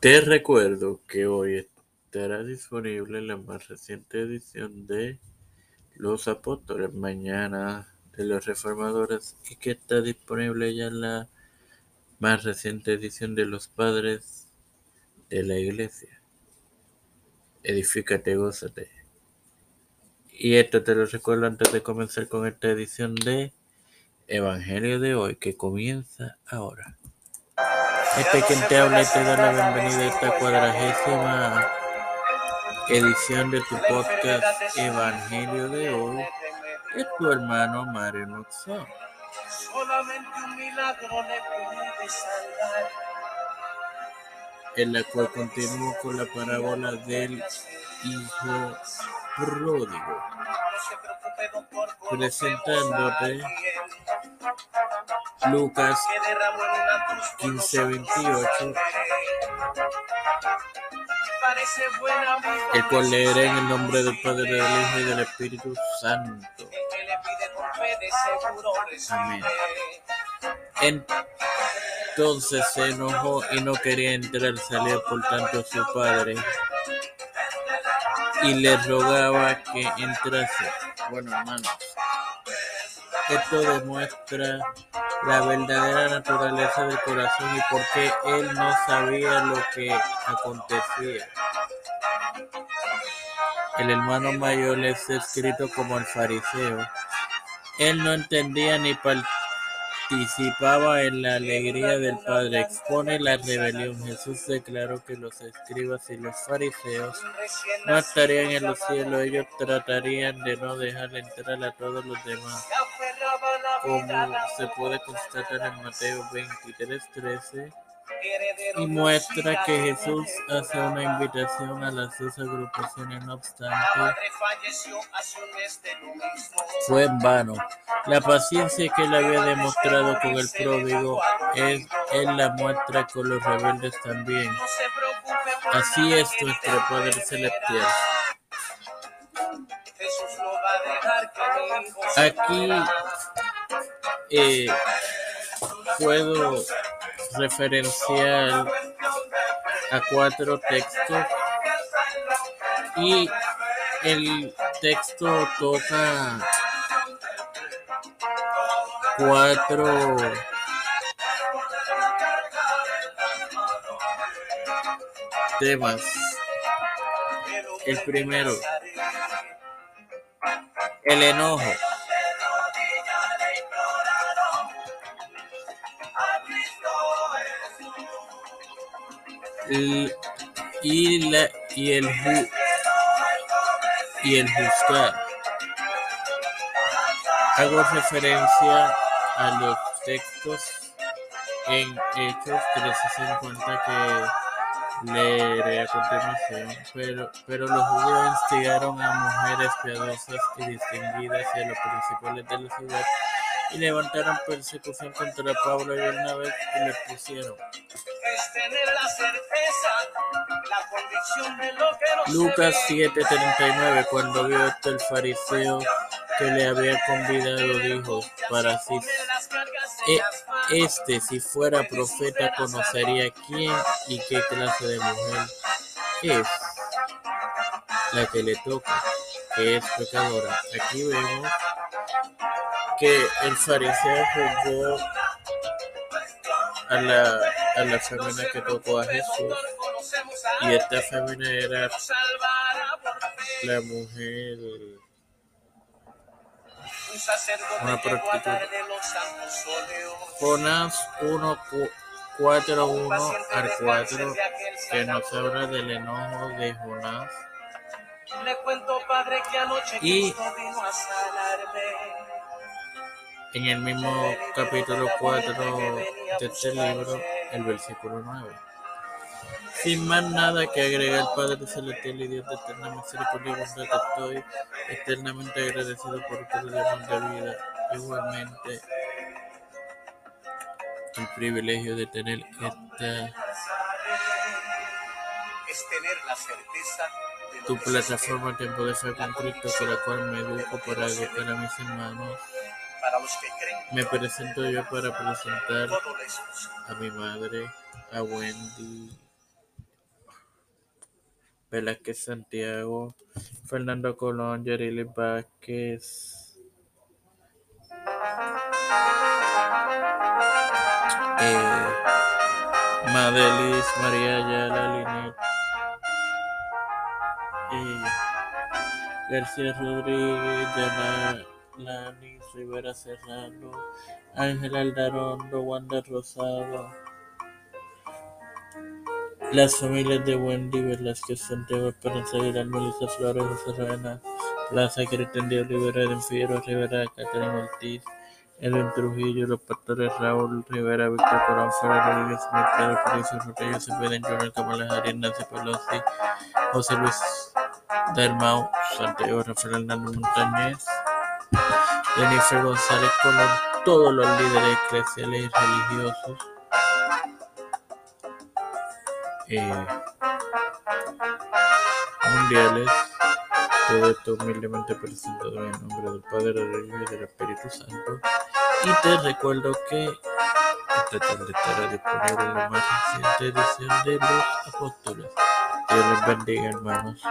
Te recuerdo que hoy estará disponible la más reciente edición de Los Apóstoles, mañana de los Reformadores, y que está disponible ya la más reciente edición de Los Padres de la Iglesia. Edifícate, gózate. Y esto te lo recuerdo antes de comenzar con esta edición de Evangelio de hoy, que comienza ahora. Este quien te habla y te da la bienvenida a esta cuadragésima edición de tu podcast Evangelio de hoy. Es tu hermano Mario Noxon. Solamente un milagro le puede salvar. En la cual continúo con la parábola del hijo pródigo, presentándote Lucas que derramó en una cruz por 15, 28, Parece buen amigo. el cual leeré en el nombre del Padre, del Hijo y del Espíritu Santo. Amén. Entonces se enojó y no quería entrar, salió por tanto su padre y le rogaba que entrase. Bueno, hermanos, esto demuestra la verdadera naturaleza del corazón y por qué él no sabía lo que acontecía. El hermano mayor es escrito como el fariseo. Él no entendía ni participaba en la alegría del Padre. Expone la rebelión. Jesús declaró que los escribas y los fariseos no estarían en los cielos. Ellos tratarían de no dejar entrar a todos los demás. Como se puede constatar en Mateo 23, 13. heredero Y muestra que Jesús hace una invitación a las dos agrupaciones. No obstante, fue en vano. La paciencia que él había demostrado con el pródigo es, él la muestra con los rebeldes también. Así es nuestro Padre Celestial. Jesús eh, puedo referenciar a cuatro textos y el texto toca cuatro temas. El primero, el enojo. Y, la, y el ju- y el juzgar. Hago referencia a los textos en Hechos 1350 que leeré a continuación, pero, pero los judíos instigaron a mujeres piadosas y distinguidas y a los principales de la ciudad y levantaron persecución contra Pablo y Bernabé y les pusieron que Lucas se ve. 7:39 Cuando vio esto el fariseo que le había convidado dijo para sí "E- este si fuera profeta conocería quién y qué clase de mujer es la que le toca que es pecadora aquí vemos que el fariseo juzgó a la, a la fémina que tocó a Jesús y esta fémina era la mujer Una prostituta. Jonás 1, 4, 1 al 4, que nos habla del enojo de Jonás. Le cuento, padre, que anoche Y- vino a sanarme. En el mismo capítulo 4 de este libro, el versículo 9. Sin más nada que agregar, Padre Celestial y Dios de eterna misericordia y estoy eternamente agradecido por tu don de vida. Igualmente, el privilegio de tener esta Es tener la certeza tu plataforma Tiempo de Fe con Cristo, con la cual me educo para educar mis hermanos. Espera. Para los que creen, Me presento yo para presentar a mi madre, a Wendy, Velázquez Santiago, Fernando Colón, Yarilis Vázquez, eh, Madelis, María Ayala, Linet, eh, García Rodríguez, Yana Lanis, Rivera Serrano, Ángel Aldarondo, Wanda Rosado, las familias de Wendy Velázquez Santiago, Esperanza Aguilar, Melissa Flores, José Reina, Plaza, Cristian Díaz Rivera, Edwin Figueroa Rivera, Catherine Ortiz, Edwin Trujillo, los pastores Raúl Rivera, Víctor Corón, Ferrer Rodríguez, Pedro Patricio Rodríguez, Sepeden Junior, Kamala Harris, Nancy Pelosi, José Luis Dalmau, Santiago Rafael Hernández Montañez, Jennifer González Colón, todos los líderes eclesiales y religiosos, eh, mundiales, todo esto humildemente presentado en el nombre del Padre, del Hijo y del Espíritu Santo. Y te recuerdo que esta tarde estará disponible la más reciente edición de Los Apóstoles. Dios les bendiga, hermanos.